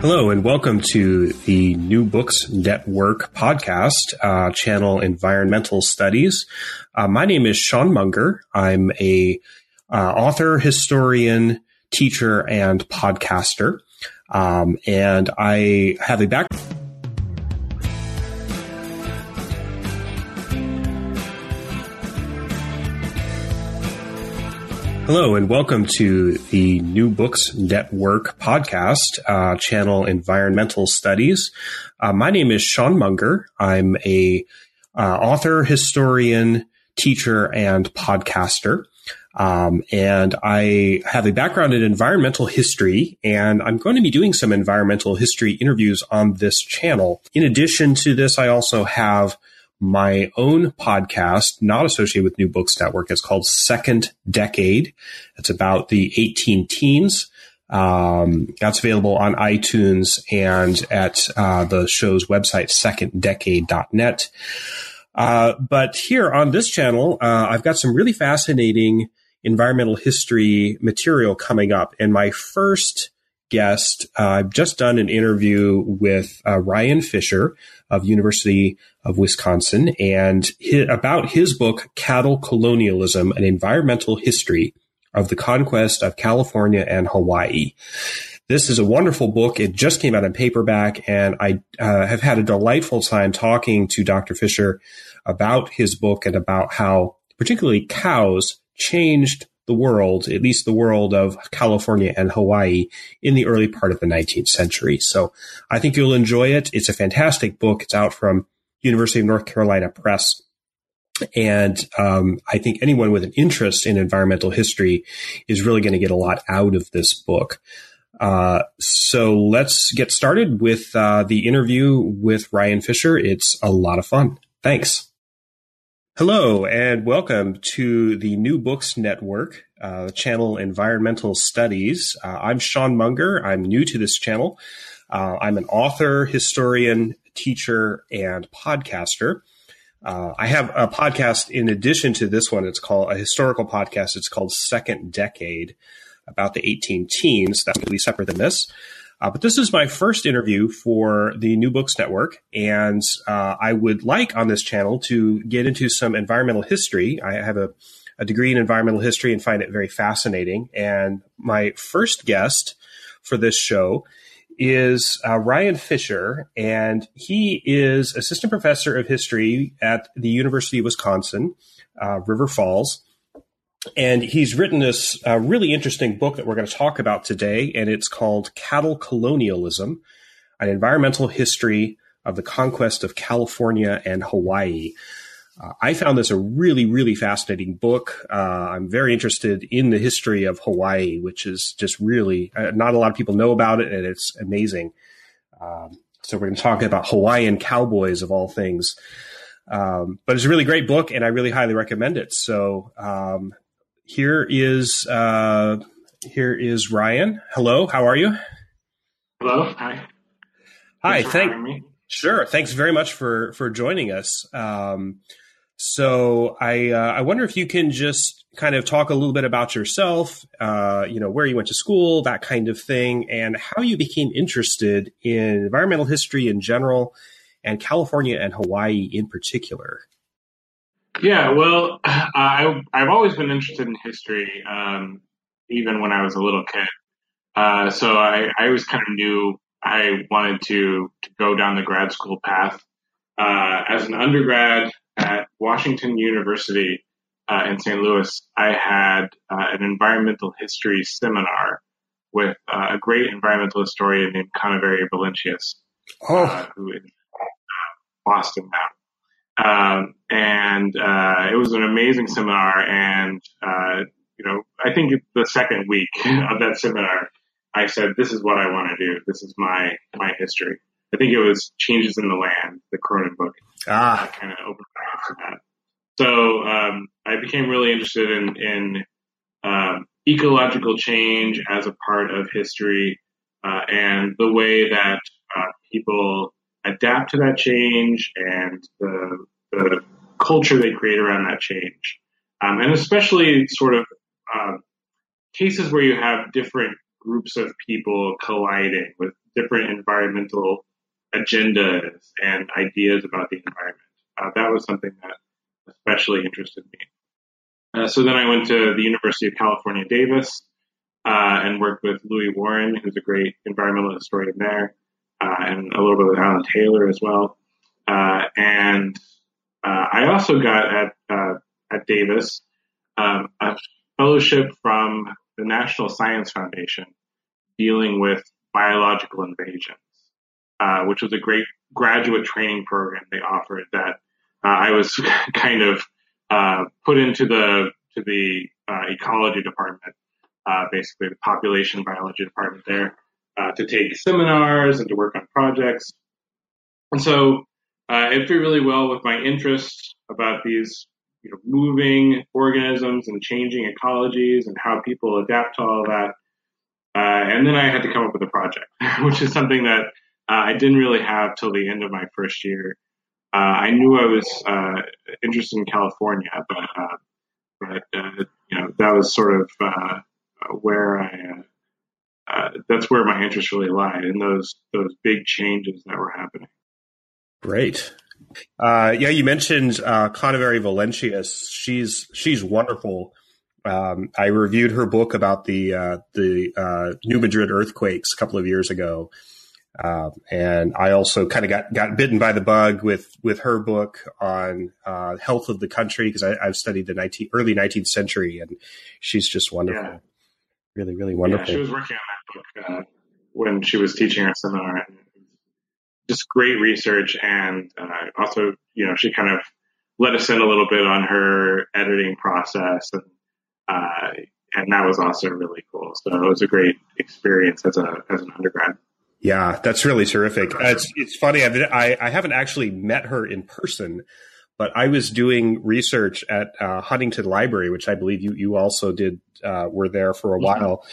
Hello, and welcome to the New Books Network podcast, uh, channel Environmental Studies. Uh, my name is Sean Munger. I'm a uh, author, historian, teacher, and podcaster. Um, and I have a background. Hello, and welcome to the New Books Network podcast, uh, channel Environmental Studies. Uh, my name is Sean Munger. I'm a uh, author, historian, teacher, and podcaster. Um, and I have a background in environmental history, and I'm going to be doing some environmental history interviews on this channel. In addition to this, I also have my own podcast, not associated with New Books Network. It's called Second Decade. It's about the 18 teens. Um, that's available on iTunes and at uh, the show's website, seconddecade.net. Uh, but here on this channel, uh, I've got some really fascinating environmental history material coming up. And my first guest, uh, I've just done an interview with uh, Ryan Fischer of University of Wisconsin and his, about his book, Cattle Colonialism, an environmental history of the conquest of California and Hawaii. This is a wonderful book. It just came out in paperback, and I uh, have had a delightful time talking to Dr. Fischer about his book and about how, particularly, cows changed the world, at least the world of California and Hawaii in the early part of the 19th century. So I think you'll enjoy it. It's a fantastic book. It's out from University of North Carolina Press. And um, I think anyone with an interest in environmental history is really going to get a lot out of this book. Uh, so let's get started with uh, the interview with Ryan Fischer. It's a lot of fun. Thanks. Hello, and welcome to the New Books Network, uh, channel Environmental Studies. Uh, I'm Sean Munger. I'm new to this channel. Uh, I'm an author, historian, teacher, and podcaster. Uh, I have a podcast in addition to this one. It's called a historical podcast. It's called Second Decade about the 18 teens. That's completely separate than this. Uh, but this is my first interview for the New Books Network, and uh, I would like on this channel to get into some environmental history. I have a, a degree in environmental history and find it very fascinating. And my first guest for this show is uh, Ryan Fischer, and he is assistant professor of history at the University of Wisconsin, uh, River Falls. And he's written this uh, really interesting book that we're going to talk about today, and it's called Cattle Colonialism An Environmental History of the Conquest of California and Hawaii. Uh, I found this a really, really fascinating book. Uh, I'm very interested in the history of Hawaii, which is just really uh, not a lot of people know about it, and it's amazing. Um, so we're going to talk about Hawaiian cowboys of all things. Um, but it's a really great book, and I really highly recommend it. So um, here is uh, here is Ryan. Hello, how are you? Hello, hi. Hi, thank. Sure, thanks very much for for joining us. Um, so I uh, I wonder if you can just kind of talk a little bit about yourself, uh, you know, where you went to school, that kind of thing, and how you became interested in environmental history in general, and California and Hawaii in particular. Yeah, well, I I've always been interested in history, um, even when I was a little kid. Uh, so I I always kind of knew I wanted to to go down the grad school path. Uh, as an undergrad, at Washington University uh, in St. Louis, I had uh, an environmental history seminar with uh, a great environmental historian named Conevery Valencius, oh. Uh, who is Boston now. Um, and uh, it was an amazing seminar, and uh, you know, I think the second week of that seminar, I said, "This is what I want to do. This is my my history." I think it was Changes in the Land, the Cronon book. Ah, kind of opened my eyes to that. So um, I became really interested in in um, ecological change as a part of history uh, and the way that uh, people adapt to that change and the, the culture they create around that change. Um, and especially sort of uh, cases where you have different groups of people colliding with different environmental agendas and ideas about the environment. Uh, that was something that especially interested me. Uh, so then I went to the University of California, Davis, uh, and worked with Louis Warren, who's a great environmental historian there, and a little bit with Alan Taylor as well. Uh, and uh, I also got at at Davis um, a fellowship from the National Science Foundation dealing with biological invasions, uh, which was a great graduate training program they offered that uh, I was kind of uh, put into the to the uh, ecology department, uh, basically the population biology department there, uh, to take seminars and to work on projects. And so it fit really well with my interest about these you know, moving organisms and changing ecologies and how people adapt to all that. Uh, and then I had to come up with a project, which is something that uh, I didn't really have till the end of my first year. Uh, I knew I was uh, interested in California, but uh, but uh, you know that was sort of where I that's where my interest really lied in those those big changes that were happening. Great. Uh, yeah, you mentioned uh, Conevery Valencius. She's she's wonderful. Um, I reviewed her book about the uh, the uh, New Madrid earthquakes a couple of years ago, uh, and I also kind of got got bitten by the bug with with her book on uh, health of the country because I've studied the 19, early 19th century, and she's just wonderful. Yeah. Really, really wonderful. Yeah, she was working on that book uh, when she was teaching our seminar, just great research and uh, also, you know, she kind of let us in a little bit on her editing process and, uh, and that was also really cool. So it was a great experience as a, as an undergrad. Yeah, that's really terrific. Uh, it's, it's funny. I've, I, I haven't actually met her in person, but I was doing research at uh, Huntington Library, which I believe you you also did uh, were there for a mm-hmm. while,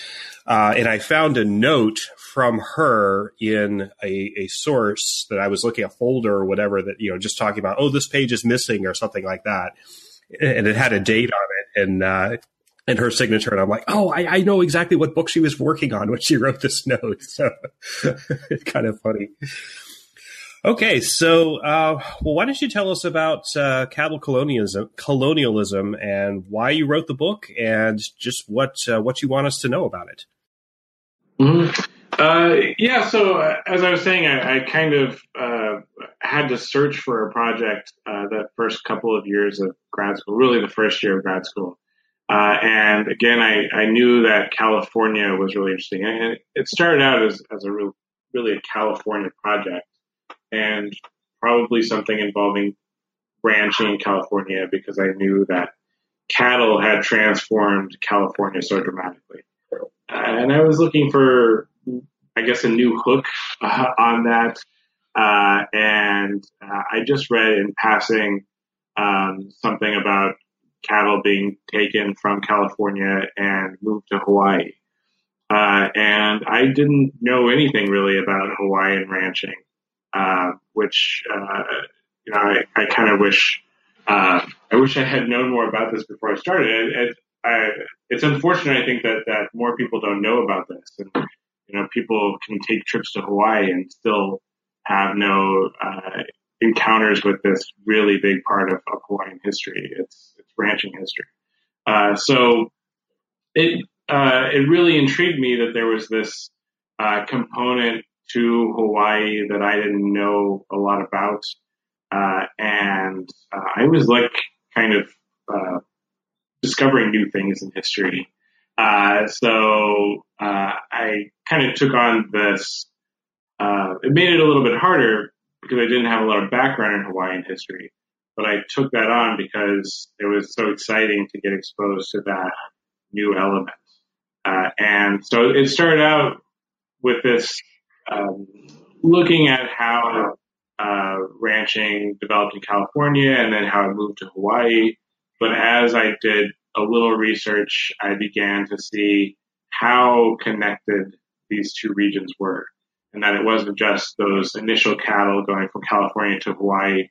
uh, and I found a note from her in a, a source that I was looking at folder or whatever that you know just talking about oh this page is missing or something like that, and it had a date on it and uh, and her signature. And I'm like, oh, I, I, know exactly what book she was working on when she wrote this note. So it's kind of funny. Okay, so uh, well, why don't you tell us about uh, cattle colonialism, colonialism, and why you wrote the book, and just what uh, what you want us to know about it? Mm-hmm. Uh, yeah, so uh, as I was saying, I, I kind of uh, had to search for a project that first couple of years of grad school, really the first year of grad school. and again, I, I knew that California was really interesting. And it started out as, as a real, really a California project and probably something involving ranching in California because I knew that cattle had transformed California so dramatically. And I was looking for, I guess, a new hook uh, on that. Uh, and uh, I just read in passing um, something about cattle being taken from California and moved to Hawaii. Uh, and I didn't know anything really about Hawaiian ranching. Uh, which uh, you know I, I kind of wish uh, I wish I had known more about this before I started. It, it, I, it's unfortunate I think that that more people don't know about this, and you know people can take trips to Hawaii and still have no uh, encounters with this really big part of, of Hawaiian history. It's it's ranching history. Uh, so it uh, it really intrigued me that there was this component to Hawaii that I didn't know a lot about. Uh, and uh, I was like kind of uh, discovering new things in history. Uh, so uh, I kind of took on this. Uh, it made it a little bit harder because I didn't have a lot of background in Hawaiian history, but I took that on because it was so exciting to get exposed to that new element. And so it started out with this um, looking at how uh, ranching developed in California and then how it moved to Hawaii. But as I did a little research, I began to see how connected these two regions were. And that it wasn't just those initial cattle going from California to Hawaii,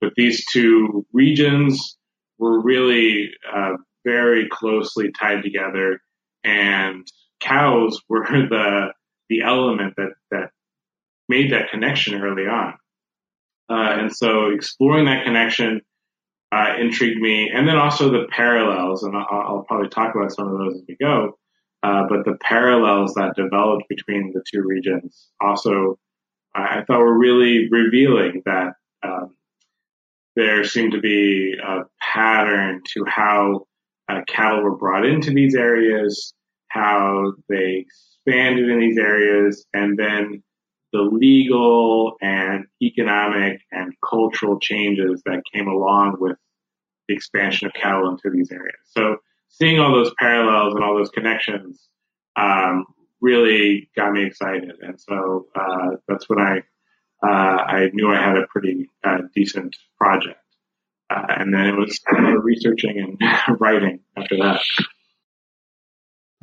but these two regions were really uh, very closely tied together. And cows were the the element that that made that connection early on. Uh, and so exploring that connection uh, intrigued me, and then also the parallels, and I'll, I'll, probably talk about some of those as we go. Uh, but the parallels that developed between the two regions also, I thought, were really revealing that um, there seemed to be a pattern to how uh, cattle were brought into these areas, how they expanded in these areas, and then the legal and economic and cultural changes that came along with the expansion of cattle into these areas. So seeing all those parallels and all those connections um, really got me excited, and so uh, that's when I uh, I knew I had a pretty uh, decent project. Uh, and then it was researching and writing after that.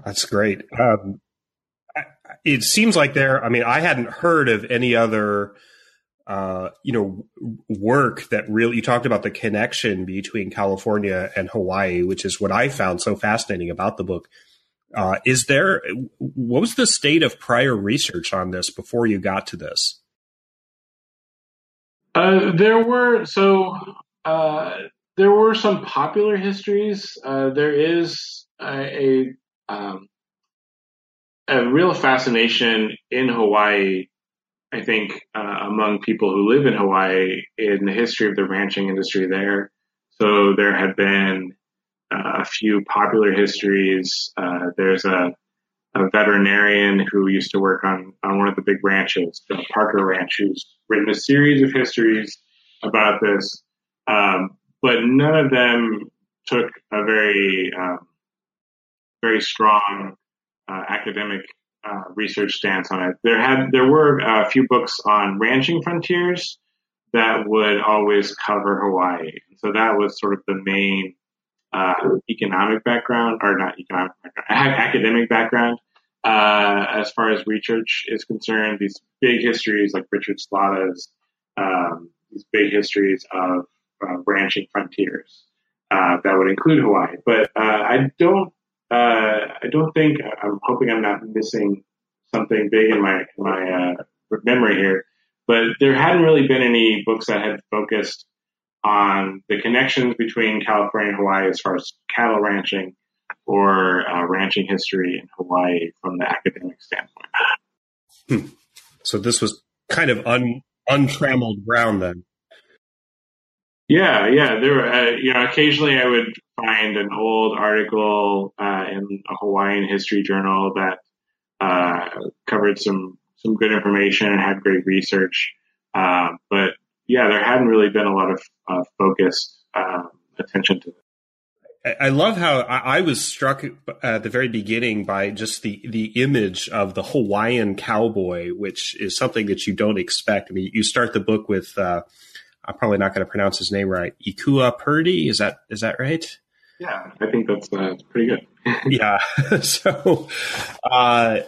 That's great. Um, it seems like there. I mean, I hadn't heard of any other, uh, you know, work that really. You talked about the connection between California and Hawaii, which is what I found so fascinating about the book. Uh, is there? What was the state of prior research on this before you got to this? Uh, there were so uh, there were some popular histories. Uh, there is a, a um, a real fascination in Hawaii, I think, uh, among people who live in Hawaii in the history of the ranching industry there. So there have been uh, a few popular histories. Uh, there's a, a, veterinarian who used to work on, on one of the big ranches, the Parker Ranch, who's written a series of histories about this. Um, but none of them took a very, um, very strong uh, academic uh, research stance on it. There had there were a few books on ranching frontiers that would always cover Hawaii. So that was sort of the main uh, economic background, or not economic background, academic background. Uh, as far as research is concerned, these big histories like Richard Slatta's, um, these big histories of uh, ranching frontiers uh, that would include Hawaii. But I don't uh, I don't think I'm hoping I'm not missing something big in my my uh, memory here, but there hadn't really been any books that had focused on the connections between California and Hawaii as far as cattle ranching or uh, ranching history in Hawaii from the academic standpoint. Hmm. So this was kind of un, untrammeled ground then. Yeah, yeah. There, uh, you know, occasionally I would find an old article uh, in a Hawaiian history journal that uh, covered some some good information and had great research. Uh, but yeah, there hadn't really been a lot of uh, focused um, attention to it. I love how I was struck at the very beginning by just the, the image of the Hawaiian cowboy, which is something that you don't expect. I mean, you start the book with uh, I'm probably not going to pronounce his name right. Ikua Purdy, is that is that right? Yeah, I think that's uh, pretty good. yeah. so, uh,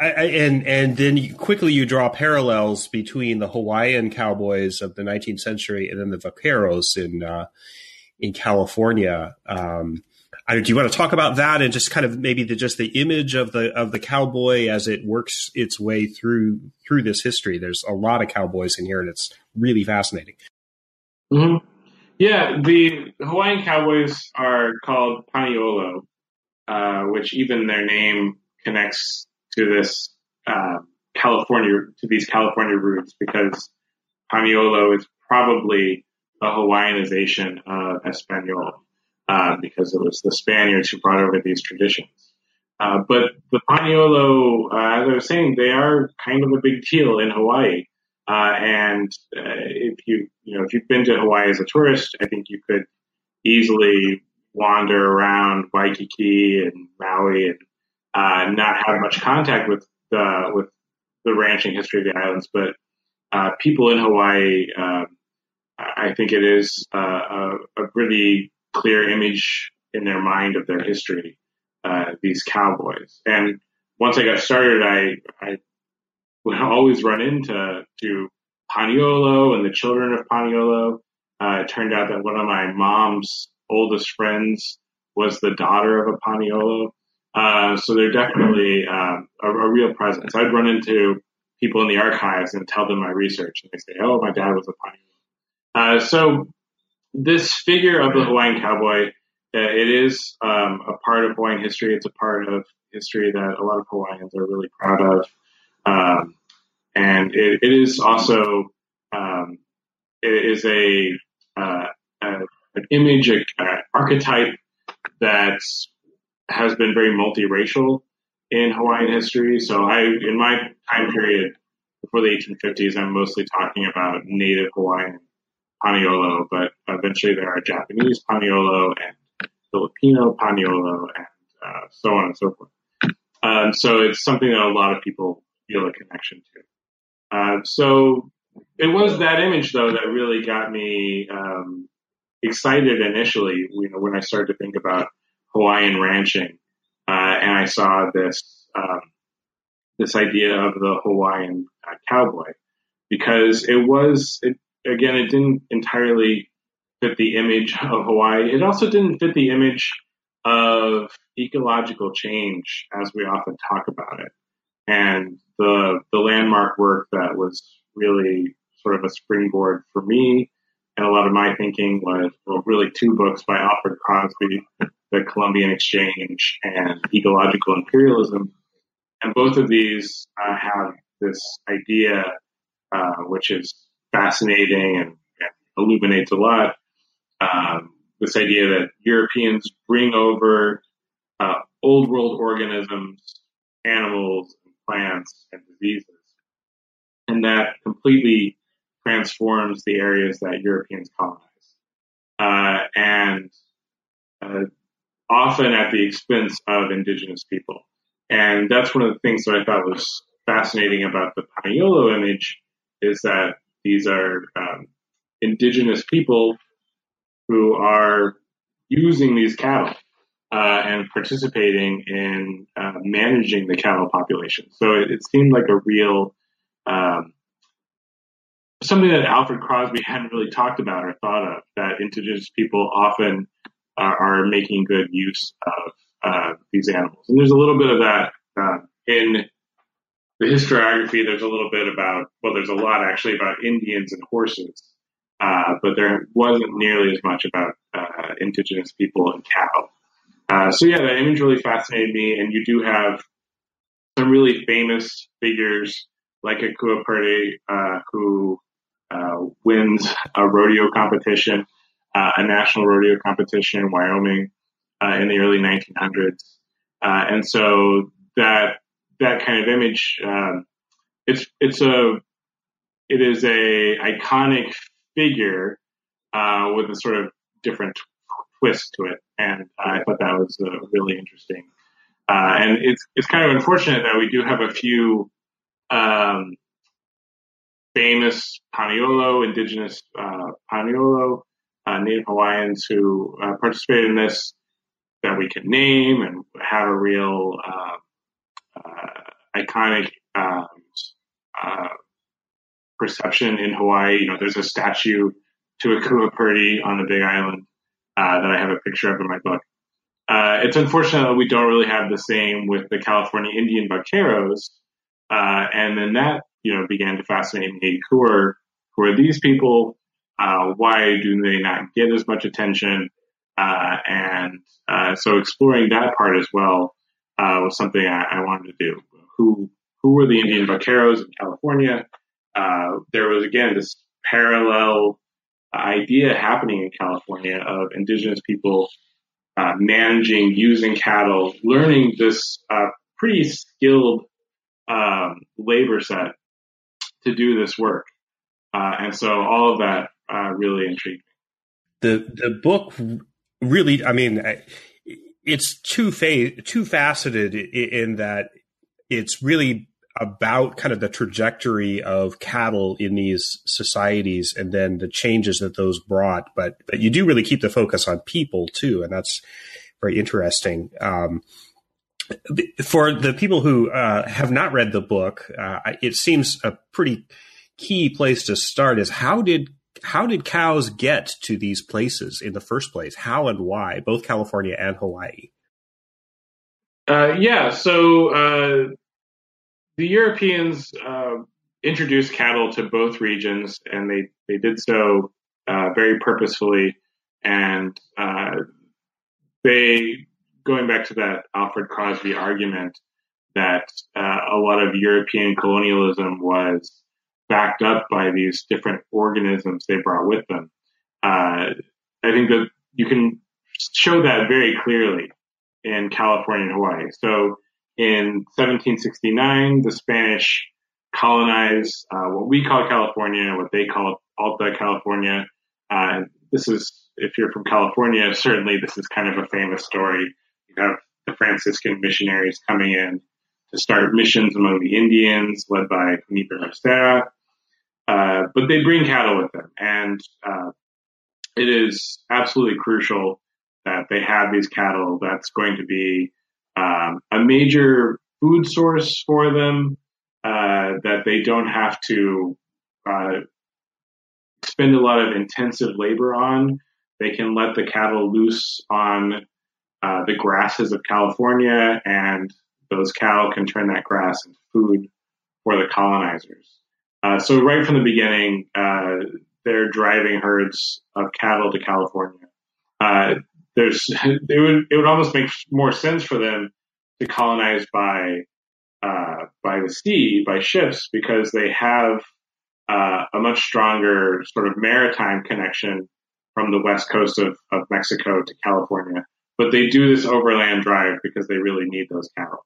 I, I, and and then you, quickly you draw parallels between the Hawaiian cowboys of the 19th century and then the vaqueros in uh, in California. Um, I, do you want to talk about that and just kind of maybe the, just the image of the of the cowboy as it works its way through through this history? There's a lot of cowboys in here, and it's really fascinating. Mm-hmm. Yeah, the Hawaiian cowboys are called Paniolo, uh, which even their name connects to this uh, California to these California roots because Paniolo is probably a Hawaiianization of Espanol uh, because it was the Spaniards who brought over these traditions. Uh, but the Paniolo, uh, as I was saying, they are kind of a big deal in Hawaii. Uh, and uh, if you, you know, if you've been to Hawaii as a tourist, I think you could easily wander around Waikiki and Maui and uh, not have much contact with the with the ranching history of the islands, but uh, people in Hawaii, uh, I think it is a, a, pretty clear image in their mind of their history. Uh, these cowboys, and once I got started, I I would always run into to Paniolo and the children of Paniolo. Uh, it turned out that one of my mom's oldest friends was the daughter of a Paniolo. Uh, so they're definitely uh, a, a, real presence. I'd run into people in the archives and tell them my research, and they say, "Oh, my dad was a Paniolo." Uh, so this figure of the Hawaiian cowboy, uh, it is um, a part of Hawaiian history. It's a part of history that a lot of Hawaiians are really proud of, um, and it, it is also um, it is a, uh, a an image, an archetype that has been very multiracial in Hawaiian history. So I, in my time period before the 1850s, I'm mostly talking about native Hawaiian Paniolo, but eventually there are Japanese Paniolo and Filipino Paniolo and uh, so on and so forth. Um, so it's something that a lot of people feel a connection to. Uh, so it was that image though that really got me um, excited initially. You know, when I started to think about Hawaiian ranching, uh, and I saw this um, this idea of the Hawaiian uh, cowboy because it was it, again it didn't entirely fit the image of Hawaii. It also didn't fit the image of ecological change as we often talk about it, and the the landmark work that was really sort of a springboard for me and a lot of my thinking was well, really two books by Alfred Crosby, The Columbian Exchange and Ecological Imperialism. And both of these uh, have this idea, uh, which is fascinating and, and illuminates a lot. Um, this idea that Europeans bring over uh, old world organisms, animals, and plants, and diseases, and that completely transforms the areas that Europeans colonize. Uh, and uh, often at the expense of indigenous people. And that's one of the things that I thought was fascinating about the Paniolo image is that these are um, indigenous people who are using these cattle uh, and participating in uh, managing the cattle population. So it, it seemed like a real um, something that Alfred Crosby hadn't really talked about or thought of that indigenous people often are making good use of uh, these animals. And there's a little bit of that uh, in the historiography. There's a little bit about, well, there's a lot actually about Indians and horses, uh, but there wasn't nearly as much about uh, indigenous people and cattle. Uh, so yeah, that image really fascinated me. And you do have some really famous figures like Ikua Purdy, who uh, wins a rodeo competition, uh, a national rodeo competition in Wyoming uh, in the early 1900s. and so that that kind of image, um, it's it's a it is a iconic figure uh, with a sort of different twist to it, and I thought that was uh, really interesting. Uh, and it's it's kind of unfortunate that we do have a few um, famous Paniolo, indigenous uh, Paniolo, uh, Native Hawaiians who uh, participated in this that we can name and have a real uh, iconic um, uh, perception in Hawaii. You know, there's a statue to Ikua Purdy on the Big Island that I have a picture of in my book. it's unfortunate that we don't really have the same with the California Indian vaqueros, and then that you know, began to fascinate me. Who are who are these people? Uh, why do they not get as much attention? Uh, and uh, so exploring that part as well uh, was something I, I, wanted to do. Who who were the Indian vaqueros in California? Uh, there was again this parallel idea happening in California of indigenous people uh, managing, using cattle, learning this pretty skilled um, labor set to do this work. Uh, and so all of that uh, really intrigued me. The the book really, I mean, it's two fa- two faceted in that it's really about kind of the trajectory of cattle in these societies and then the changes that those brought. But but you do really keep the focus on people too, and that's very interesting. Um, for the people who uh, have not read the book, uh, it seems a pretty key place to start. Is how did how did cows get to these places in the first place? How and why? Both California and Hawaii. Uh, yeah, so uh, the Europeans uh, introduced cattle to both regions, and they, they did so uh, very purposefully. And uh, they, going back to that Alfred Crosby argument, that a lot of European colonialism was backed up by these different organisms they brought with them. I think that you can show that very clearly in California and Hawaii. So in 1769, the Spanish colonized uh, what we call California, what they call Alta California. Uh, this is, if you're from California, certainly this is kind of a famous story. You have the Franciscan missionaries coming in to start missions among the Indians, led by Felipe Restera. Uh, but they bring cattle with them, and uh, it is absolutely crucial that they have these cattle. That's going to be um, a major food source for them uh, that they don't have to uh, spend a lot of intensive labor on. They can let the cattle loose on uh, the grasses of California, and those cattle can turn that grass into food for the colonizers. Uh, so right from the beginning, uh, they're driving herds of cattle to California. There's it would it would almost make more sense for them to colonize by uh, by the sea by ships because they have uh, a much stronger sort of maritime connection from the west coast of, of Mexico to California. But they do this overland drive because they really need those cattle.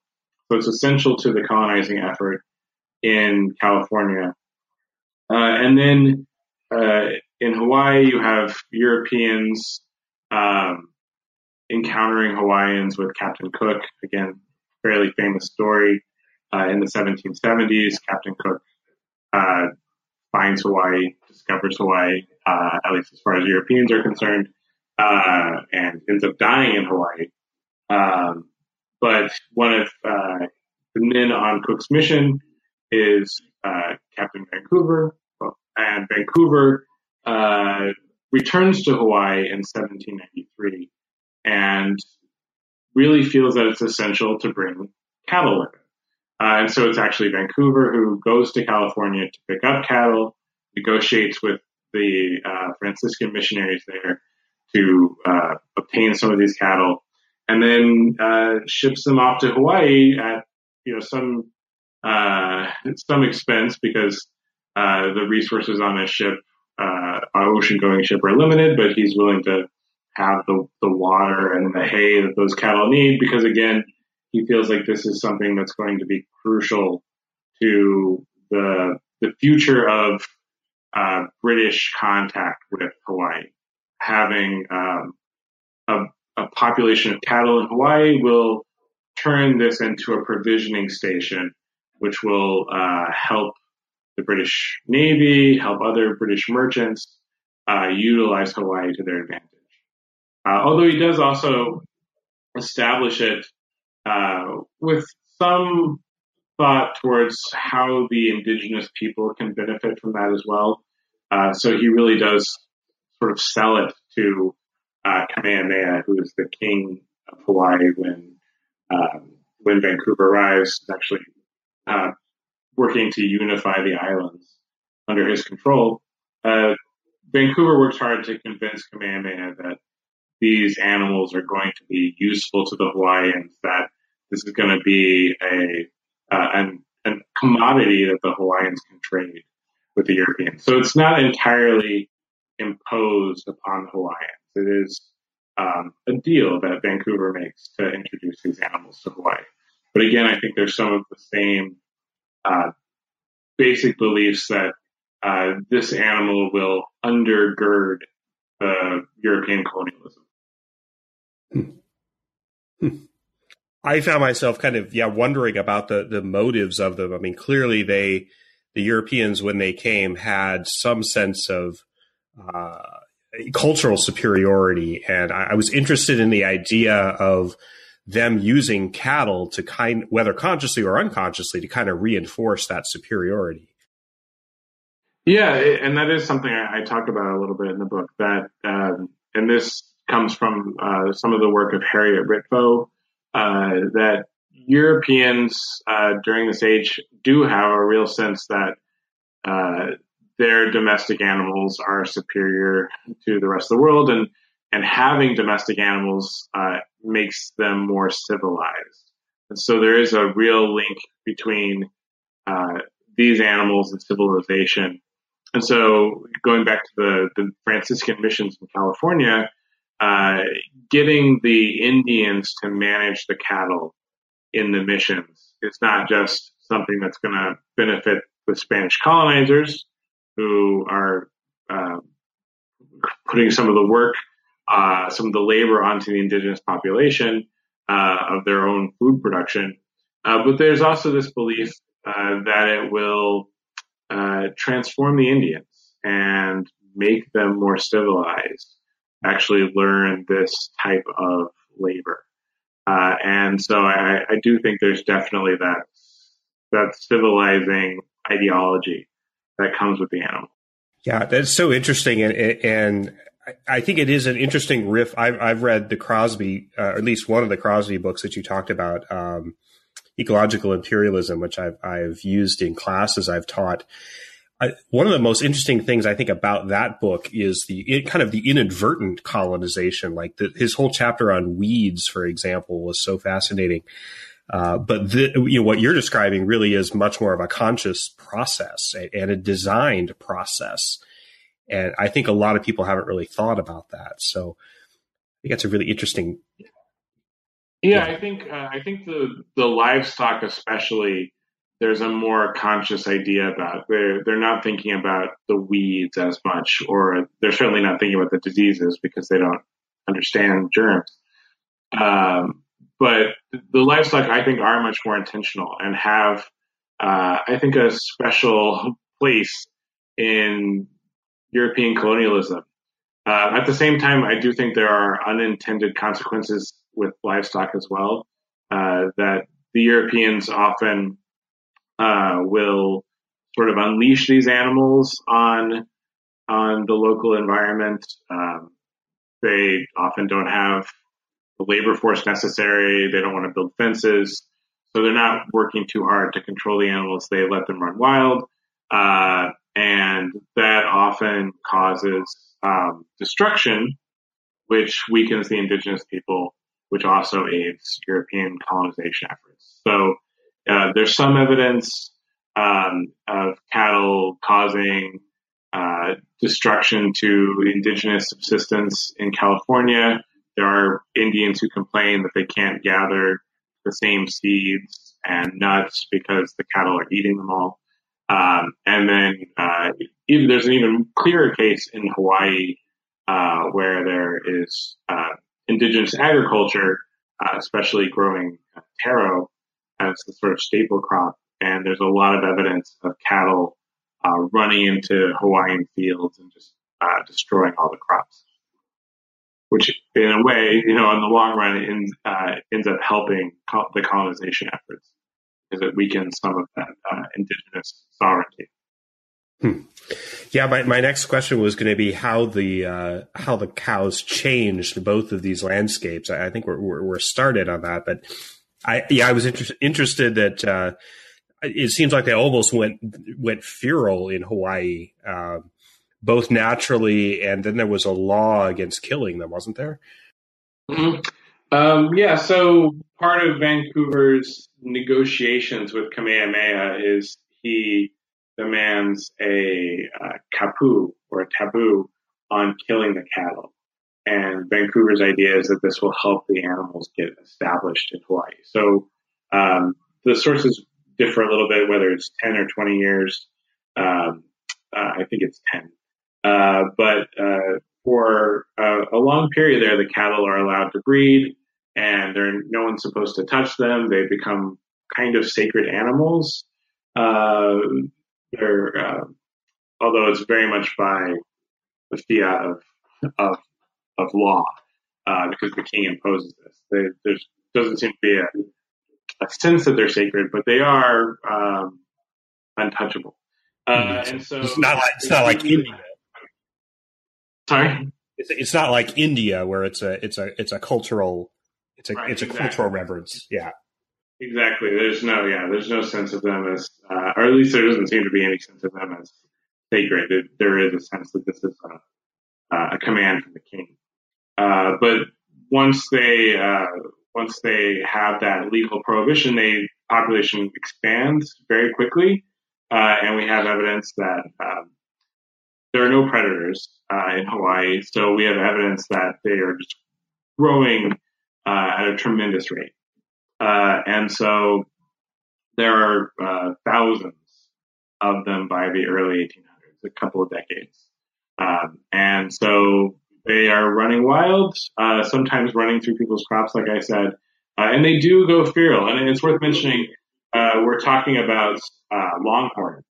So it's essential to the colonizing effort in California. Uh, and then uh, in Hawaii, you have Europeans um, encountering Hawaiians with Captain Cook. Again, fairly famous story. Uh, in the 1770s, Captain Cook uh, finds Hawaii, discovers Hawaii, uh, at least as far as Europeans are concerned, uh, and ends up dying in Hawaii. Um, but one of uh, the men on Cook's mission is uh, Captain Vancouver, and Vancouver returns to Hawaii in 1793 and really feels that it's essential to bring cattle with it. Uh, and so it's actually Vancouver who goes to California to pick up cattle, negotiates with the uh, Franciscan missionaries there to uh, obtain some of these cattle, and then uh, ships them off to Hawaii at you know some uh, some expense because uh, the resources on a ship, uh, an ocean going ship, are limited. But he's willing to have the, the water and the hay that those cattle need because again, he feels like this is something that's going to be crucial to the the future of uh, British contact with Hawaii. Having um, a, a population of cattle in Hawaii will turn this into a provisioning station, which will uh, help the British Navy, help other British merchants uh, utilize Hawaii to their advantage. Uh, although he does also establish it uh, with some thought towards how the indigenous people can benefit from that as well. Uh, so he really does sort of sell it to uh, Kamehameha, who is the king of Hawaii when um, when Vancouver arrives. He's actually uh, working to unify the islands under his control. Uh, Vancouver works hard to convince Kamehameha that these animals are going to be useful to the Hawaiians, that this is going to be a, uh, an, an commodity that the Hawaiians can trade with the Europeans. So it's not entirely imposed upon the Hawaiians. It is um, a deal that Vancouver makes to introduce these animals to Hawaii. But again, I think there's some of the same uh, basic beliefs that uh, this animal will undergird the European colonialism. Hmm. Hmm. I found myself kind of yeah wondering about the the motives of them. I mean, clearly they the Europeans when they came had some sense of uh, cultural superiority, and I, I, was interested in the idea of them using cattle to kind whether consciously or unconsciously to kind of reinforce that superiority. Yeah, and that is something I, talk about a little bit in the book. That um, and this comes from uh, some of the work of Harriet Ritvo uh, that Europeans uh, during this age do have a real sense that uh, their domestic animals are superior to the rest of the world, and and having domestic animals uh, makes them more civilized. And so there is a real link between uh, these animals and civilization. And so going back to the, the Franciscan missions in California, uh, getting the Indians to manage the cattle in the missions is not just something that's going to benefit the Spanish colonizers who are uh, putting some of the work, uh, some of the labor onto the indigenous population uh, of their own food production. Uh, but there's also this belief uh, that it will transform the Indians and make them more civilized actually learn this type of labor. Uh, and so I, I, do think there's definitely that that civilizing ideology that comes with the animal. Yeah, that's so interesting, and, and I think it is an interesting riff. I've, I've read the Crosby, uh, at least one of the Crosby books that you talked about, um, ecological imperialism, which I've I've used in classes I've taught, I, one of the most interesting things I think about that book is the it, kind of the inadvertent colonization. Like the, his whole chapter on weeds, for example, was so fascinating. Uh, but the, you know what you're describing really is much more of a conscious process and a designed process. And I think a lot of people haven't really thought about that. So I think that's a really interesting. Yeah, yeah. I think uh, I think the the livestock especially there's a more conscious idea about they're they're not thinking about the weeds as much, or they're certainly not thinking about the diseases because they don't understand germs. Um, but the livestock, I think, are much more intentional and have, uh, I think, a special place in European colonialism. Uh, at the same time, I do think there are unintended consequences with livestock as well. Uh, that the Europeans often uh, will sort of unleash these animals on on the local environment. Um, they often don't have the labor force necessary. They don't want to build fences, so they're not working too hard to control the animals. They let them run wild, uh, and that often causes um, destruction, which weakens the indigenous people, which also aids European colonization efforts. So uh, there's some evidence um, of cattle causing uh, destruction to indigenous subsistence in California. There are Indians who complain that they can't gather the same seeds and nuts because the cattle are eating them all. Um, and then uh, even, there's an even clearer case in Hawaii uh, where there is uh, indigenous agriculture, uh, especially growing taro, as the sort of staple crop. And there's a lot of evidence of cattle uh, running into Hawaiian fields and just uh, destroying all the crops, which in a way, you know, in the long run, ends, uh, ends up helping the colonization efforts because it weakens some of that uh, indigenous sovereignty. Hmm. Yeah, my, my next question was going to be how the uh, how the cows changed both of these landscapes. I, I think we're, we're, we're started on that, but I yeah, I was inter- interested that uh, it seems like they almost went went feral in Hawaii, uh, both naturally and then there was a law against killing them, wasn't there? Mm-hmm. Um, yeah, so part of Vancouver's negotiations with Kamehameha is he demands a uh, kapu or a taboo on killing the cattle. And Vancouver's idea is that this will help the animals get established in Hawaii. So um, the sources differ a little bit, whether it's 10 or 20 years. Um, uh, I think it's 10. Uh, but uh, for uh, a long period there, the cattle are allowed to breed, and they're no one's supposed to touch them. They become kind of sacred animals. Uh, they're uh, although it's very much by the fiat of of, of law, uh, because the king imposes this. There doesn't seem to be a, a, sense that they're sacred, but they are um, untouchable. Uh, and so it's not like it's not like India. Sorry, it's, it's not like India where it's a it's a it's a cultural it's a right, it's a exactly. cultural reverence. Yeah, exactly. There's no yeah. There's no sense of them as, uh, or at least there doesn't seem to be any sense of them as sacred. There is a sense that this is a, a command from the king. Uh, but once they uh, once they have that legal prohibition, the population expands very quickly, uh, and we have evidence that um, there are no predators uh, in Hawaii. So we have evidence that they are just growing uh, at a tremendous rate, and so there are thousands of them by the early 1800s, a couple of decades, um, and so they are running wild, uh, sometimes running through people's crops, like I said, uh, and they do go feral. And it's worth mentioning uh, we're talking about uh, longhorn,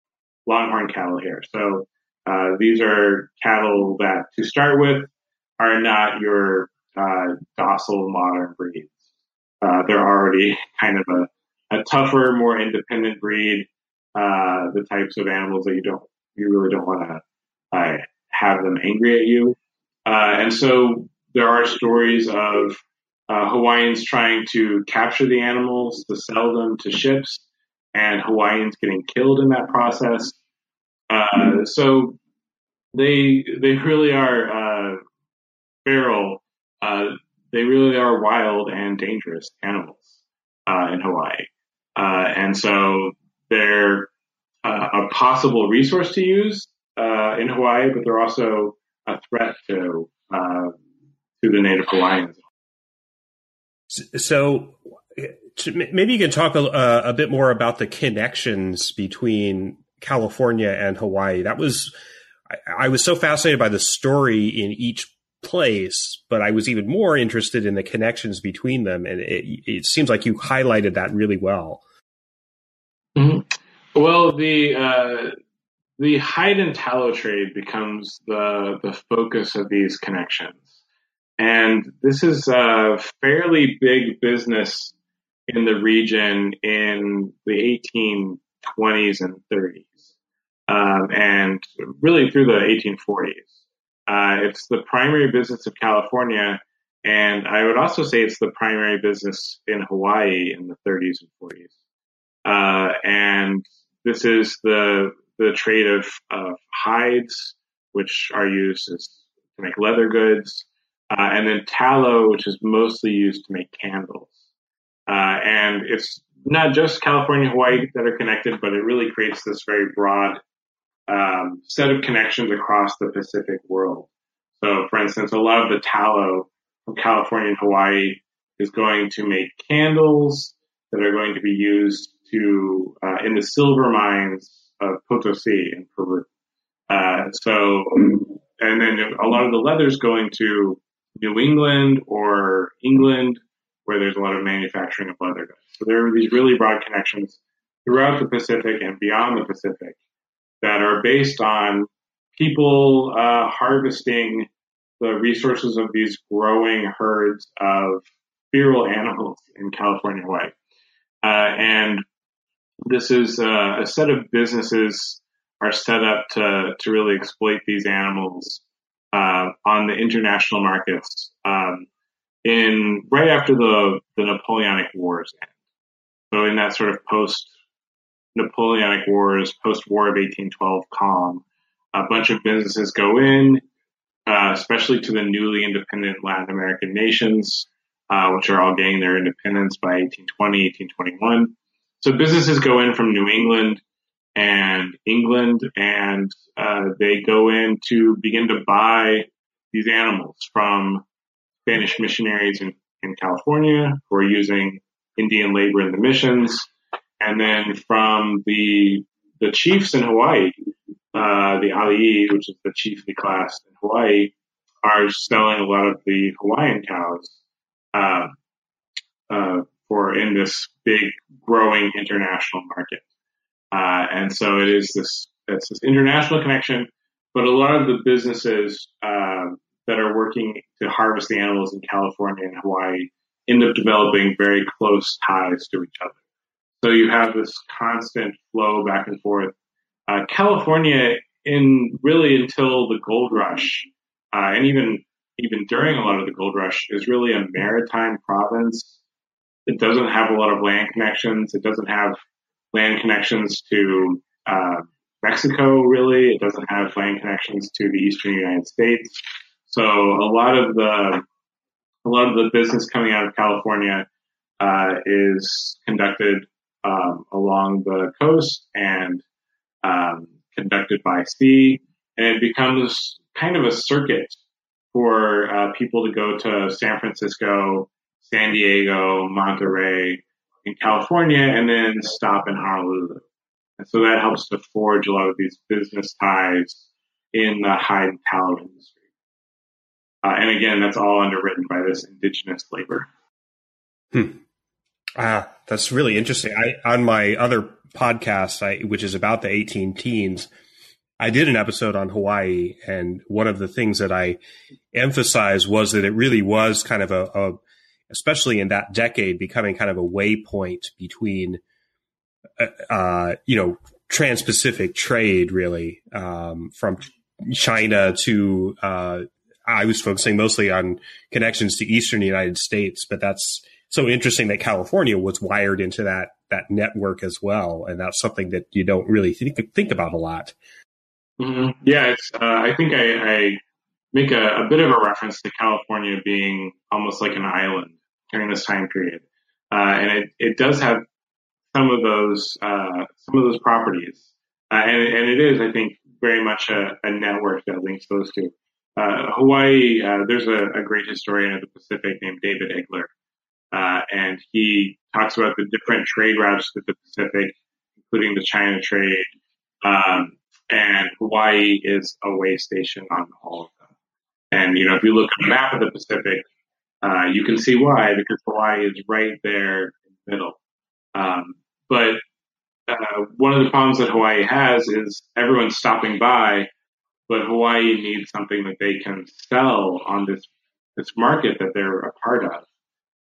longhorn cattle here. So uh, these are cattle that, to start with, are not your uh, docile modern breeds. they're already kind of a, a tougher, more independent breed. the types of animals that you don't, you really don't want to have them angry at you. Uh, and so there are stories of uh, Hawaiians trying to capture the animals to sell them to ships, and Hawaiians getting killed in that process. Uh, so they they really are uh, feral. Uh, they really are wild and dangerous animals uh, in Hawaii, and so they're a possible resource to use in Hawaii, but they're also a threat to uh, to the Native Hawaiians. So, maybe you can talk a, uh, a, bit more about the connections between California and Hawaii. That was I, I was so fascinated by the story in each place, but I was even more interested in the connections between them, and it, it seems like you highlighted that really well. Mm-hmm. Well, the uh, the hide and tallow trade becomes the the focus of these connections, and this is a fairly big business in the region in the 1820s and 30s, um, and really through the 1840s. Uh, it's the primary business of California, and I would also say it's the primary business in Hawaii in the 30s and 40s. Uh, and this is the the trade of, of hides, which are used as, to make leather goods, uh, and then tallow, which is mostly used to make candles. Uh, and it's not just California, Hawaii that are connected, but it really creates this very broad um, set of connections across the Pacific world. So, for instance, a lot of the tallow from California and Hawaii is going to make candles that are going to be used to uh, in the silver mines of Potosi in Peru. Uh, so, and then a lot of the leather's going to New England or England, where there's a lot of manufacturing of leather goods. So there are these really broad connections throughout the Pacific and beyond the Pacific that are based on people uh, harvesting the resources of these growing herds of feral animals in California, Hawaii. Uh, and this is uh, a set of businesses are set up to to really exploit these animals uh, on the international markets um, in right after the the Napoleonic Wars end. So in that sort of post Napoleonic Wars, post War of 1812 calm, a bunch of businesses go in, uh, especially to the newly independent Latin American nations, uh, which are all gaining their independence by 1820, 1821 so businesses go in from New England and England, and uh, they go in to begin to buy these animals from Spanish missionaries in, in California who are using Indian labor in the missions, and then from the the chiefs in Hawaii, uh, the alii, which is the chiefly class in Hawaii, are selling a lot of the Hawaiian cows uh, uh, for in this big growing international market. Uh, and so it is this it's this international connection, but a lot of the businesses uh, that are working to harvest the animals in California and Hawaii end up developing very close ties to each other. So you have this constant flow back and forth. Uh, California, in really until the gold rush, uh, and even even during a lot of the gold rush, is really a maritime province. It doesn't have a lot of land connections. It doesn't have land connections to uh, Mexico, really. It doesn't have land connections to the eastern United States. So a lot of the a lot of the business coming out of California uh, is conducted um, along the coast and um, conducted by sea, and it becomes kind of a circuit for uh, people to go to San Francisco, San Diego, Monterey, in California, and then stop in Honolulu. And so that helps to forge a lot of these business ties in the hide and tallow industry. Uh, and again, that's all underwritten by this indigenous labor. Hmm. Ah, that's really interesting. I on my other podcast, I, which is about the 18 teens, I did an episode on Hawaii, and one of the things that I emphasized was that it really was kind of a especially in that decade, becoming kind of a waypoint between, uh, uh you know, trans-Pacific trade, really, um, from China to uh, I was focusing mostly on connections to Eastern United States, but that's so interesting that California was wired into that that network as well, and that's something that you don't really think think about a lot. Mm-hmm. Yeah. Uh, I think I, I make a, a, bit of a reference to California being almost like an island during this time period, uh, and it, it does have some of those uh, some of those properties, uh, and and it is, I think, very much a, a network that links those two. Uh, Hawaii, uh, there's a, a, great historian of the Pacific named David Igler, uh, and he talks about the different trade routes to the Pacific, including the China trade. Um, and Hawaii is a way station on all. And, you know, if you look at a map of the Pacific, uh, you can see why, because Hawaii is right there in the middle. Um, but uh, one of the problems that Hawaii has is everyone's stopping by but Hawaii needs something that they can sell on this this market that they're a part of.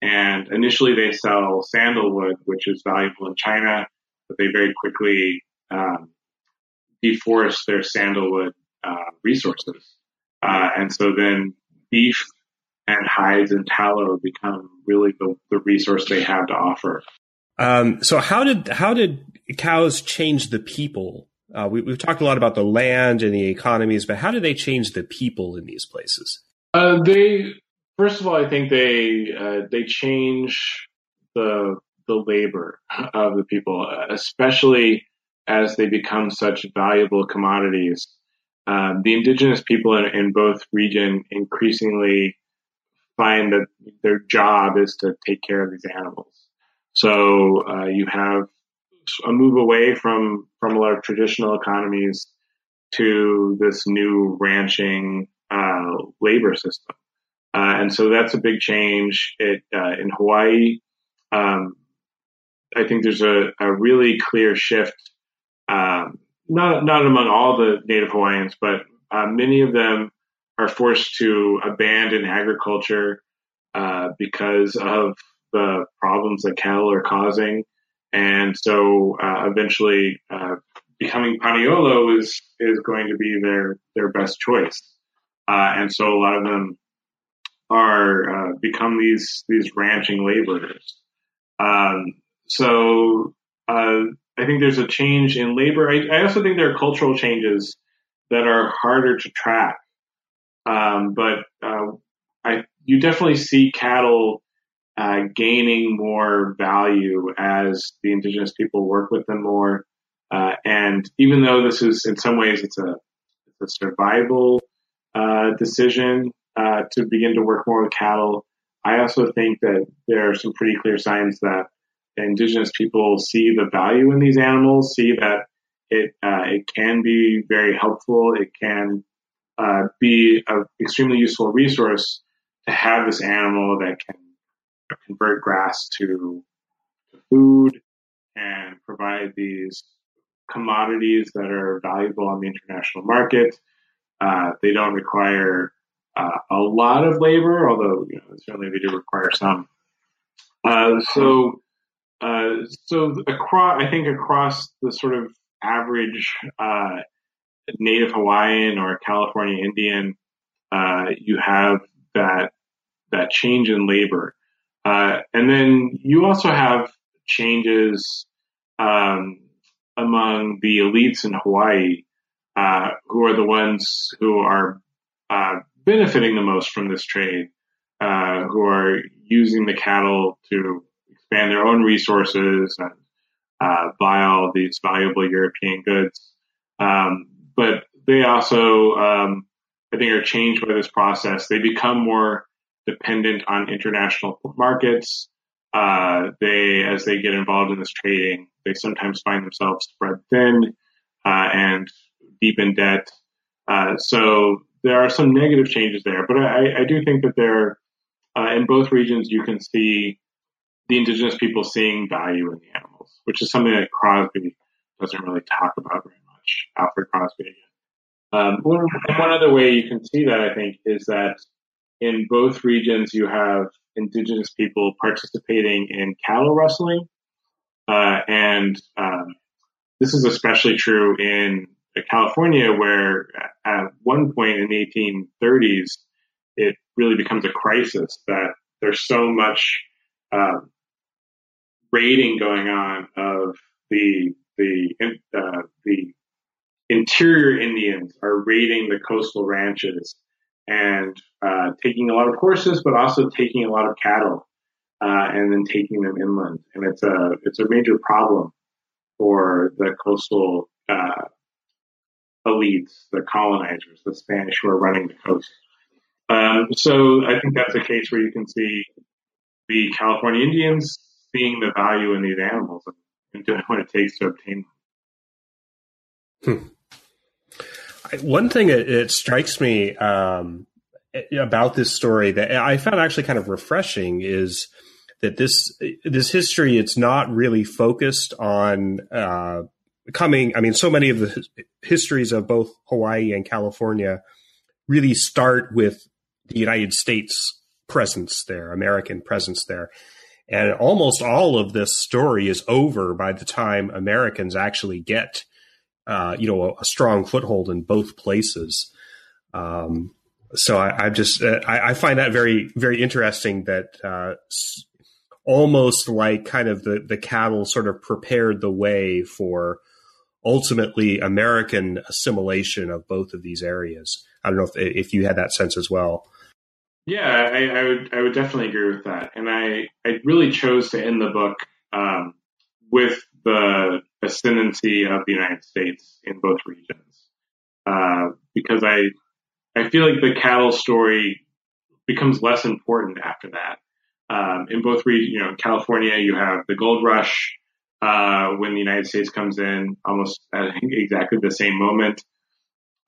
And initially, they sell sandalwood, which is valuable in China, but they very quickly um, deforest their sandalwood uh, resources, uh, and so then beef and hides and tallow become really the, the resource they have to offer. Um, so how did how did cows change the people uh, we, have talked a lot about the land and the economies, but how do they change the people in these places? Uh, they first of all, I think they uh, they change the the labor of the people, especially as they become such valuable commodities. Um, the indigenous people in, in both region increasingly find that their job is to take care of these animals. So uh, you have a move away from from a lot of traditional economies to this new ranching uh, labor system, uh, and so that's a big change. It, uh, in Hawaii, um, I think there's a, a really clear shift. Um, not not among all the Native Hawaiians, but uh, many of them are forced to abandon agriculture uh, because of the problems that cattle are causing and so uh, eventually, uh, becoming Paniolo is is going to be their their best choice. Uh, and so a lot of them are uh, become these these ranching laborers. Um, so uh, I think there's a change in labor. I, I, also think there are cultural changes that are harder to track. Um, but uh, I you definitely see cattle uh, gaining more value as the indigenous people work with them more. Uh, and even though this is in some ways it's a, it's a survival uh, decision uh, to begin to work more with cattle, I also think that there are some pretty clear signs that indigenous people see the value in these animals, see that it uh, it can be very helpful. It can uh, be an extremely useful resource to have this animal that can convert grass to, food and provide these commodities that are valuable on the international market. Uh, they don't require uh, a lot of labor, although you know, certainly they do require some. Uh, so, uh, so across, I think across the sort of average uh, Native Hawaiian or California Indian, uh, you have that that change in labor, and then you also have changes um, among the elites in Hawaii, uh, who are the ones who are uh, benefiting the most from this trade, uh, who are using the cattle to expand their own resources and uh, buy all these valuable European goods. Um, but they also, um, I think, are changed by this process. They become more dependent on international markets. Uh, they, as they get involved in this trading, they sometimes find themselves spread thin uh, and deep in debt. Uh, so there are some negative changes there, but I, I do think that there, uh, in both regions, you can see the indigenous people seeing value in the animals, which is something that Crosby doesn't really talk about very much. Alfred Crosby again. Um, one, one other way you can see that, I think, is that in both regions you have indigenous people participating in cattle rustling. Uh, and um, this is especially true in California, where at one point in the 1830s, it really becomes a crisis that there's so much uh, raiding going on of the the uh, the interior Indians are raiding the coastal ranches and uh, taking a lot of horses, but also taking a lot of cattle, uh, and then taking them inland. And it's a it's a major problem for the coastal uh, elites, the colonizers, the Spanish who are running the coast. Um, so I think that's a case where you can see the California Indians seeing the value in these animals and, doing what it takes to obtain them. Hmm. One thing that it strikes me um, about this story that I found actually kind of refreshing is that this this history it's not really focused on uh, coming. I mean, so many of the histories of both Hawaii and California really start with the United States presence there, American presence there. And almost all of this story is over by the time Americans actually get uh, you know, a, a, strong foothold in both places. Um, so I, I just uh, I, I, find that very very interesting that uh, almost like kind of the the cattle sort of prepared the way for ultimately American assimilation of both of these areas. I don't know if if you had that sense as well. Yeah, I, I would I would definitely agree with that, and I I really chose to end the book um, with the ascendancy of the United States in both regions. Uh, because I, I feel like the cattle story becomes less important after that. Um, in both regions, you know, California, you have the gold rush, uh, when the United States comes in almost at exactly the same moment.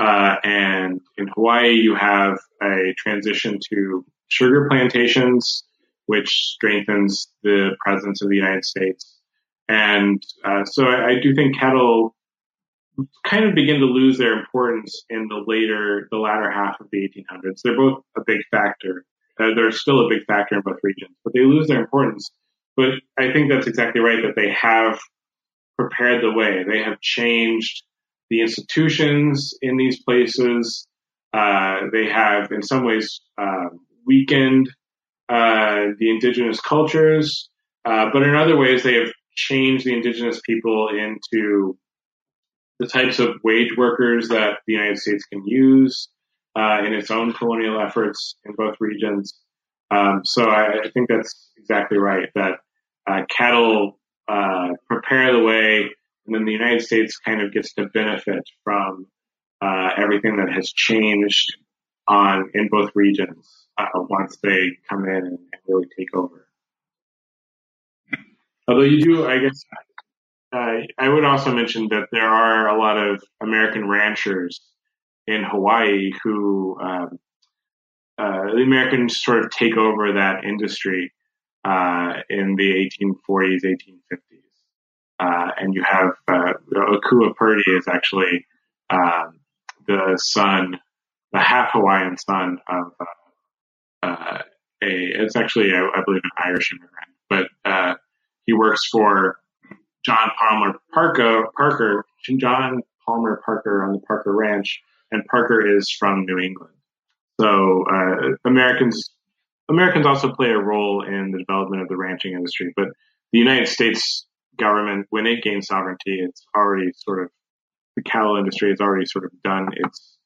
Uh, and in Hawaii, you have a transition to sugar plantations, which strengthens the presence of the United States. And uh, so I, I, do think cattle kind of begin to lose their importance in the later, the latter half of the 1800s. They're both a big factor. Uh, they're still a big factor in both regions, but they lose their importance. But I think that's exactly right that they have prepared the way. They have changed the institutions in these places. Uh, they have, in some ways, uh, weakened uh, the indigenous cultures, uh, but in other ways, they have changed the indigenous people into the types of wage workers that the United States can use uh, in its own colonial efforts in both regions. Um, so I, I, think that's exactly right. That cattle prepare the way, and then the United States kind of gets to benefit from uh, everything that has changed on in both regions uh, once they come in and, really take over. Although you do, I guess, uh, I would also mention that there are a lot of American ranchers in Hawaii who um, uh, the Americans sort of take over that industry uh, in the 1840s, 1850s. Uh, and you have uh, Ikua Purdy is actually um, the son, the half Hawaiian son of uh, uh, a. It's actually, I, believe, an Irish immigrant, but uh, he works for John Palmer Parker. Parker, John Palmer Parker on the Parker Ranch, and Parker is from New England. So Americans Americans also play a role in the development of the ranching industry, but the United States government, when it gains sovereignty, it's already sort of the cattle industry has already sort of done its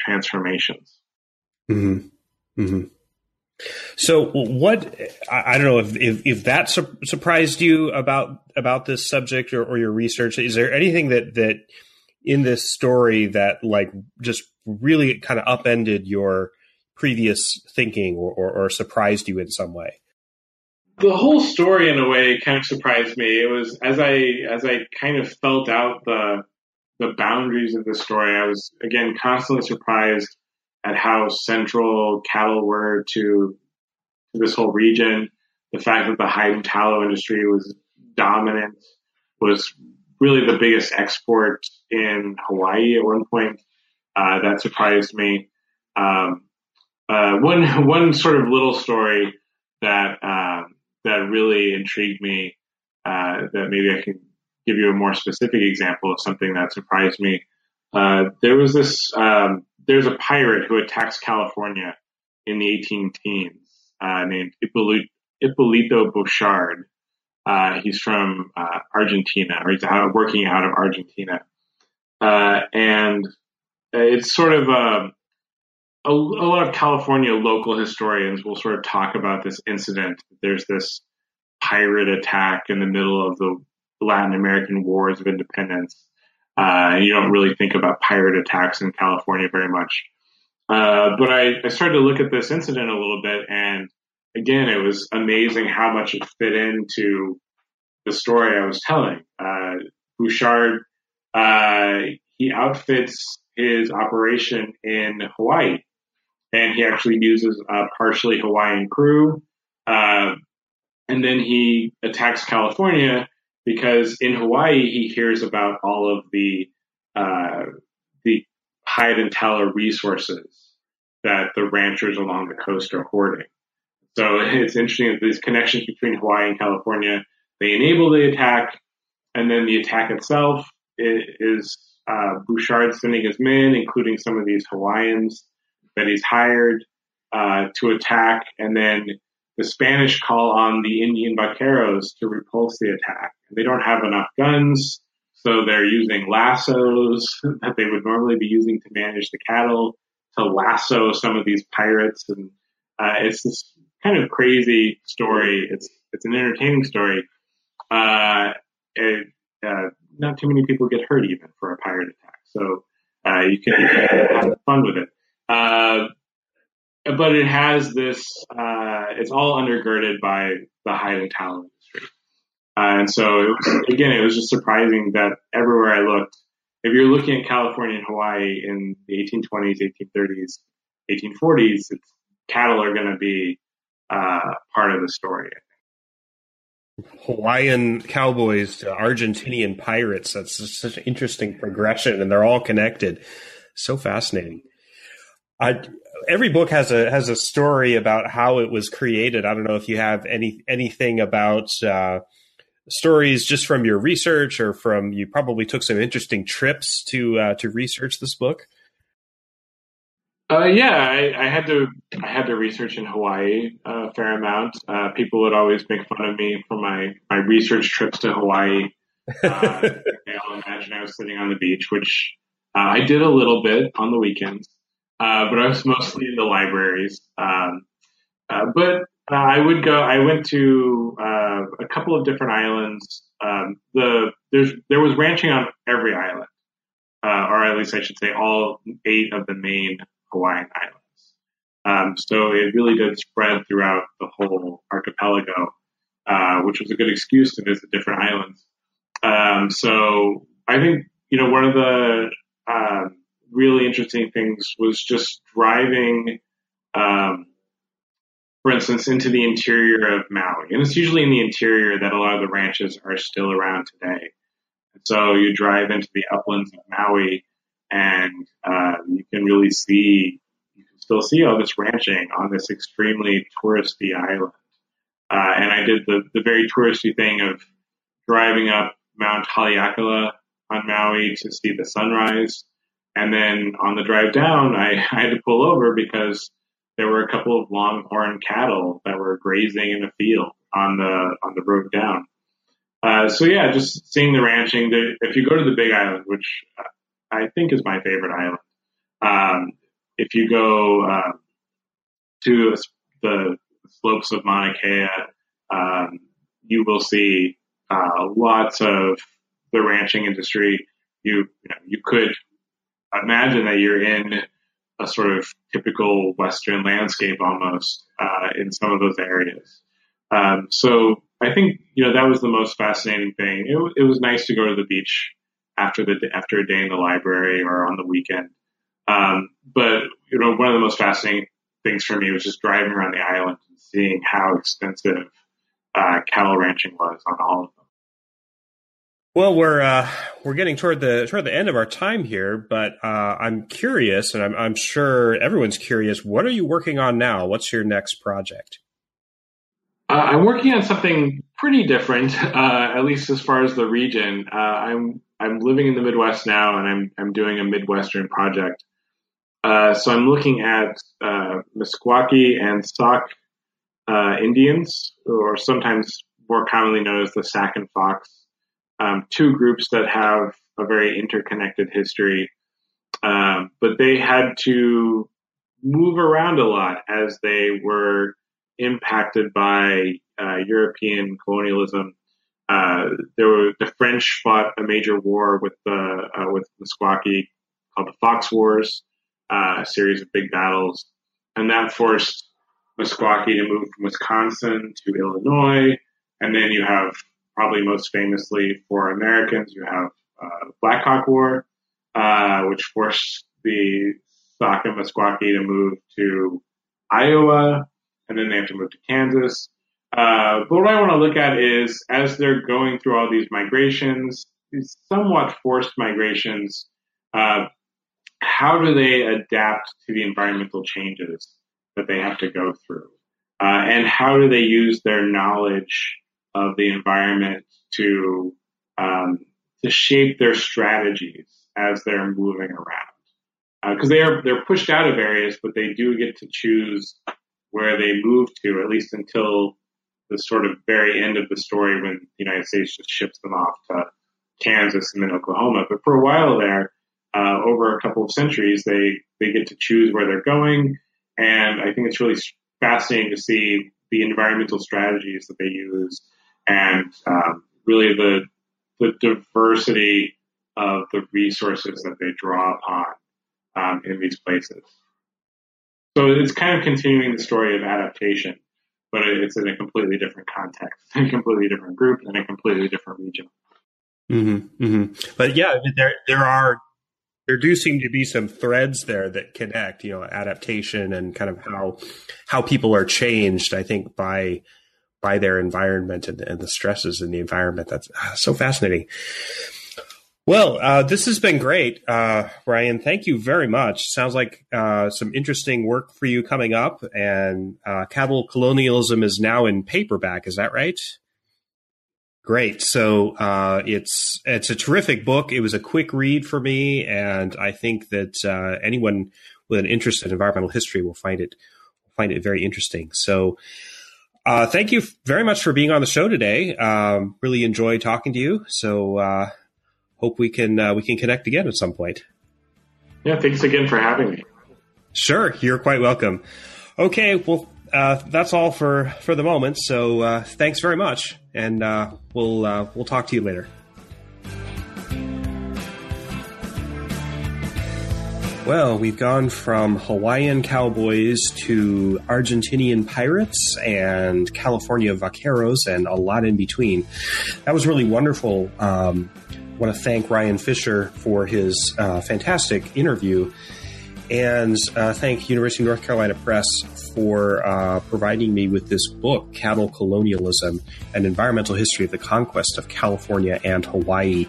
transformations. Mm-hmm. Mm-hmm. So, what I, I, don't know if if, if that su- surprised you about about this subject or, or your research. Is there anything that that in this story that like just really kind of upended your previous thinking or, or, or surprised you in some way? The whole story, in a way, kind of surprised me. It was as I as I kind of felt out the the boundaries of the story. I was again constantly surprised at how central cattle were to, this whole region. The fact that the hide and tallow industry was dominant was really the biggest export in Hawaii at one point. Uh, that surprised me. Um, uh, one one sort of little story that uh, that really intrigued me. Uh, that maybe I can give you a more specific example of something that surprised me. Uh, there was this. Um, there's a pirate who attacks California in the 18 teens uh, named Hipólito, Bouchard. he's from Argentina, or he's out, working out of Argentina, and it's sort of a a, a, lot of California local historians will sort of talk about this incident. There's this pirate attack in the middle of the Latin American Wars of Independence. Uh, you don't really think about pirate attacks in California very much. Uh, but I, I, started to look at this incident a little bit, and again, it was amazing how much it fit into the story I was telling. Uh, Bouchard, uh, he outfits his operation in Hawaii and he actually uses a partially Hawaiian crew. Uh, and then he attacks California because in Hawaii he hears about all of the uh, the hide and tallow resources that the ranchers along the coast are hoarding. So it's interesting that these connections between Hawaii and California they enable the attack, and then the attack itself is uh, Bouchard sending his men, including some of these Hawaiians, that he's hired uh, to attack, and then the Spanish call on the Indian vaqueros to repulse the attack. They don't have enough guns, so they're using lassos that they would normally be using to manage the cattle to lasso some of these pirates, and uh, it's this kind of crazy story. It's it's an entertaining story. Uh, it, uh, not too many people get hurt even for a pirate attack, so uh, you can have fun with it. Uh, but it has this, uh, it's all undergirded by the and tallow industry. Uh, and so, it was, again, it was just surprising that everywhere I looked, if you're looking at California and Hawaii in the 1820s, 1830s, 1840s, cattle are going to be uh, part of the story. Hawaiian cowboys to Argentinian pirates. That's such an interesting progression, and they're all connected. So fascinating. I, every book has a has a story about how it was created. I don't know if you have any anything about uh, stories just from your research or from you probably took some interesting trips to uh, to research this book. Uh, yeah, I, I, had to I had to research in Hawaii a fair amount. Uh, people would always make fun of me for my my research trips to Hawaii. Uh, they all imagine I was sitting on the beach, which uh, I did a little bit on the weekends. Uh, but I was mostly in the libraries. Um, uh, but uh, I would go. I went to uh, a couple of different islands. Um, the there's there was ranching on every island, uh, or at least I should say all eight of the main Hawaiian islands. Um, so it really did spread throughout the whole archipelago, which was a good excuse to visit different islands. Um, so I think you know one of the um, really interesting things was just driving, um, for instance, into the interior of Maui. And it's usually in the interior that a lot of the ranches are still around today. And so you drive into the uplands of Maui and uh, you can really see, you can still see all this ranching on this extremely touristy island. Uh, and I did the, the very touristy thing of driving up Mount Haleakala on Maui to see the sunrise. And then on the drive down, I, I had to pull over because there were a couple of longhorn cattle that were grazing in the field on the on the road down. Uh, so yeah, just seeing the ranching. The, if you go to the Big Island, which I think is my favorite island, um, if you go uh, to the slopes of Mauna Kea, um, you will see uh, lots of the ranching industry. You you, know, you could imagine that you're in a sort of typical Western landscape almost uh, in some of those areas. Um, so I think you know that was the most fascinating thing. It, it, was nice to go to the beach after the after a day in the library or on the weekend. Um, but you know, one of the most fascinating things for me was just driving around the island and seeing how extensive uh, cattle ranching was on all of them. Well, we're uh, we're getting toward the toward the end of our time here, but uh, I'm curious, and I'm, I'm sure everyone's curious. What are you working on now? What's your next project? Uh, I'm working on something pretty different, uh, at least as far as the region. Uh, I'm I'm living in the Midwest now, and I'm I'm doing a Midwestern project. Uh, so I'm looking at Meskwaki and Sauk Indians, or sometimes more commonly known as the Sac and Fox um, two groups that have a very interconnected history, um, but they had to move around a lot as they were impacted by uh, European colonialism. Uh, there were the French fought a major war with the uh, with Meskwaki called the Fox Wars, uh, a series of big battles, and that forced Meskwaki to move from Wisconsin to Illinois, and then you have probably most famously for Americans, you have uh, Black Hawk War, uh, which forced the Sauk and Meskwaki to move to Iowa, and then they have to move to Kansas. Uh, but what I want to look at is as they're going through all these migrations, these somewhat forced migrations, uh, how do they adapt to the environmental changes that they have to go through? Uh, and how do they use their knowledge of the environment to um, to shape their strategies as they're moving around because uh, they are they're pushed out of areas, but they do get to choose where they move to at least until the sort of very end of the story when the United States just ships them off to Kansas and then Oklahoma. But for a while there, uh, over a couple of centuries, they they get to choose where they're going, and I think it's really fascinating to see the environmental strategies that they use and um, really the the diversity of the resources that they draw upon um, in these places. So it's kind of continuing the story of adaptation, but it's in a completely different context, a completely different group, and a completely different region. Mm-hmm, mm-hmm. But yeah, there there are there do seem to be some threads there that connect, you know, adaptation and kind of how how people are changed. I think by by their environment and, and the stresses in the environment. That's uh, so fascinating. Well, uh, this has been great, uh, Ryan. Thank you very much. Sounds like uh, some interesting work for you coming up. And uh, Cattle Colonialism is now in paperback. Is that right? Great. So uh, it's it's a terrific book. It was a quick read for me, and I think that uh, anyone with an interest in environmental history will find it find it very interesting. So uh, thank you very much for being on the show today. Um, really enjoy talking to you. So uh, hope we can uh, we can connect again at some point. Yeah, thanks again for having me. Sure, you're quite welcome. Okay, well, uh, that's all for for the moment. So uh, thanks very much, and uh, we'll we'll talk to you later. Well, we've gone from Hawaiian cowboys to Argentinian pirates and California vaqueros and a lot in between. That was really wonderful. Um, want to thank Ryan Fischer for his uh, fantastic interview and uh, thank University of North Carolina Press for uh, providing me with this book, Cattle Colonialism An Environmental History of the Conquest of California and Hawaii.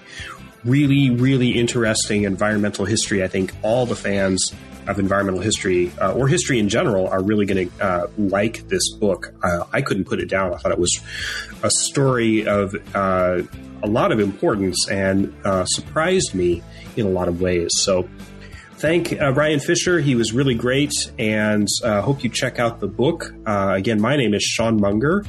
Really, really interesting environmental history. I think all the fans of environmental history uh, or history in general are really going to uh, like this book. Uh, I couldn't put it down. I thought it was a story of uh, a lot of importance and uh, surprised me in a lot of ways. So, thank uh, Ryan Fischer. He was really great, and uh, hope you check out the book. Again, my name is Sean Munger,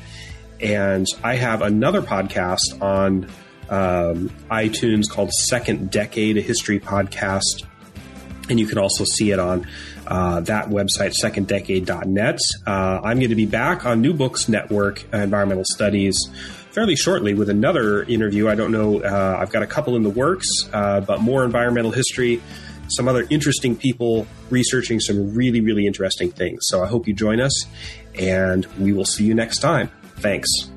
and I have another podcast on um, iTunes called Second Decade, a history podcast. And you can also see it on uh, that website, seconddecade.net. Uh, I'm going to be back on New Books Network, uh, Environmental Studies, fairly shortly with another interview. I don't know, uh, I've got a couple in the works, uh, but more environmental history some other interesting people researching some really, really interesting things. So I hope you join us, and we will see you next time. Thanks.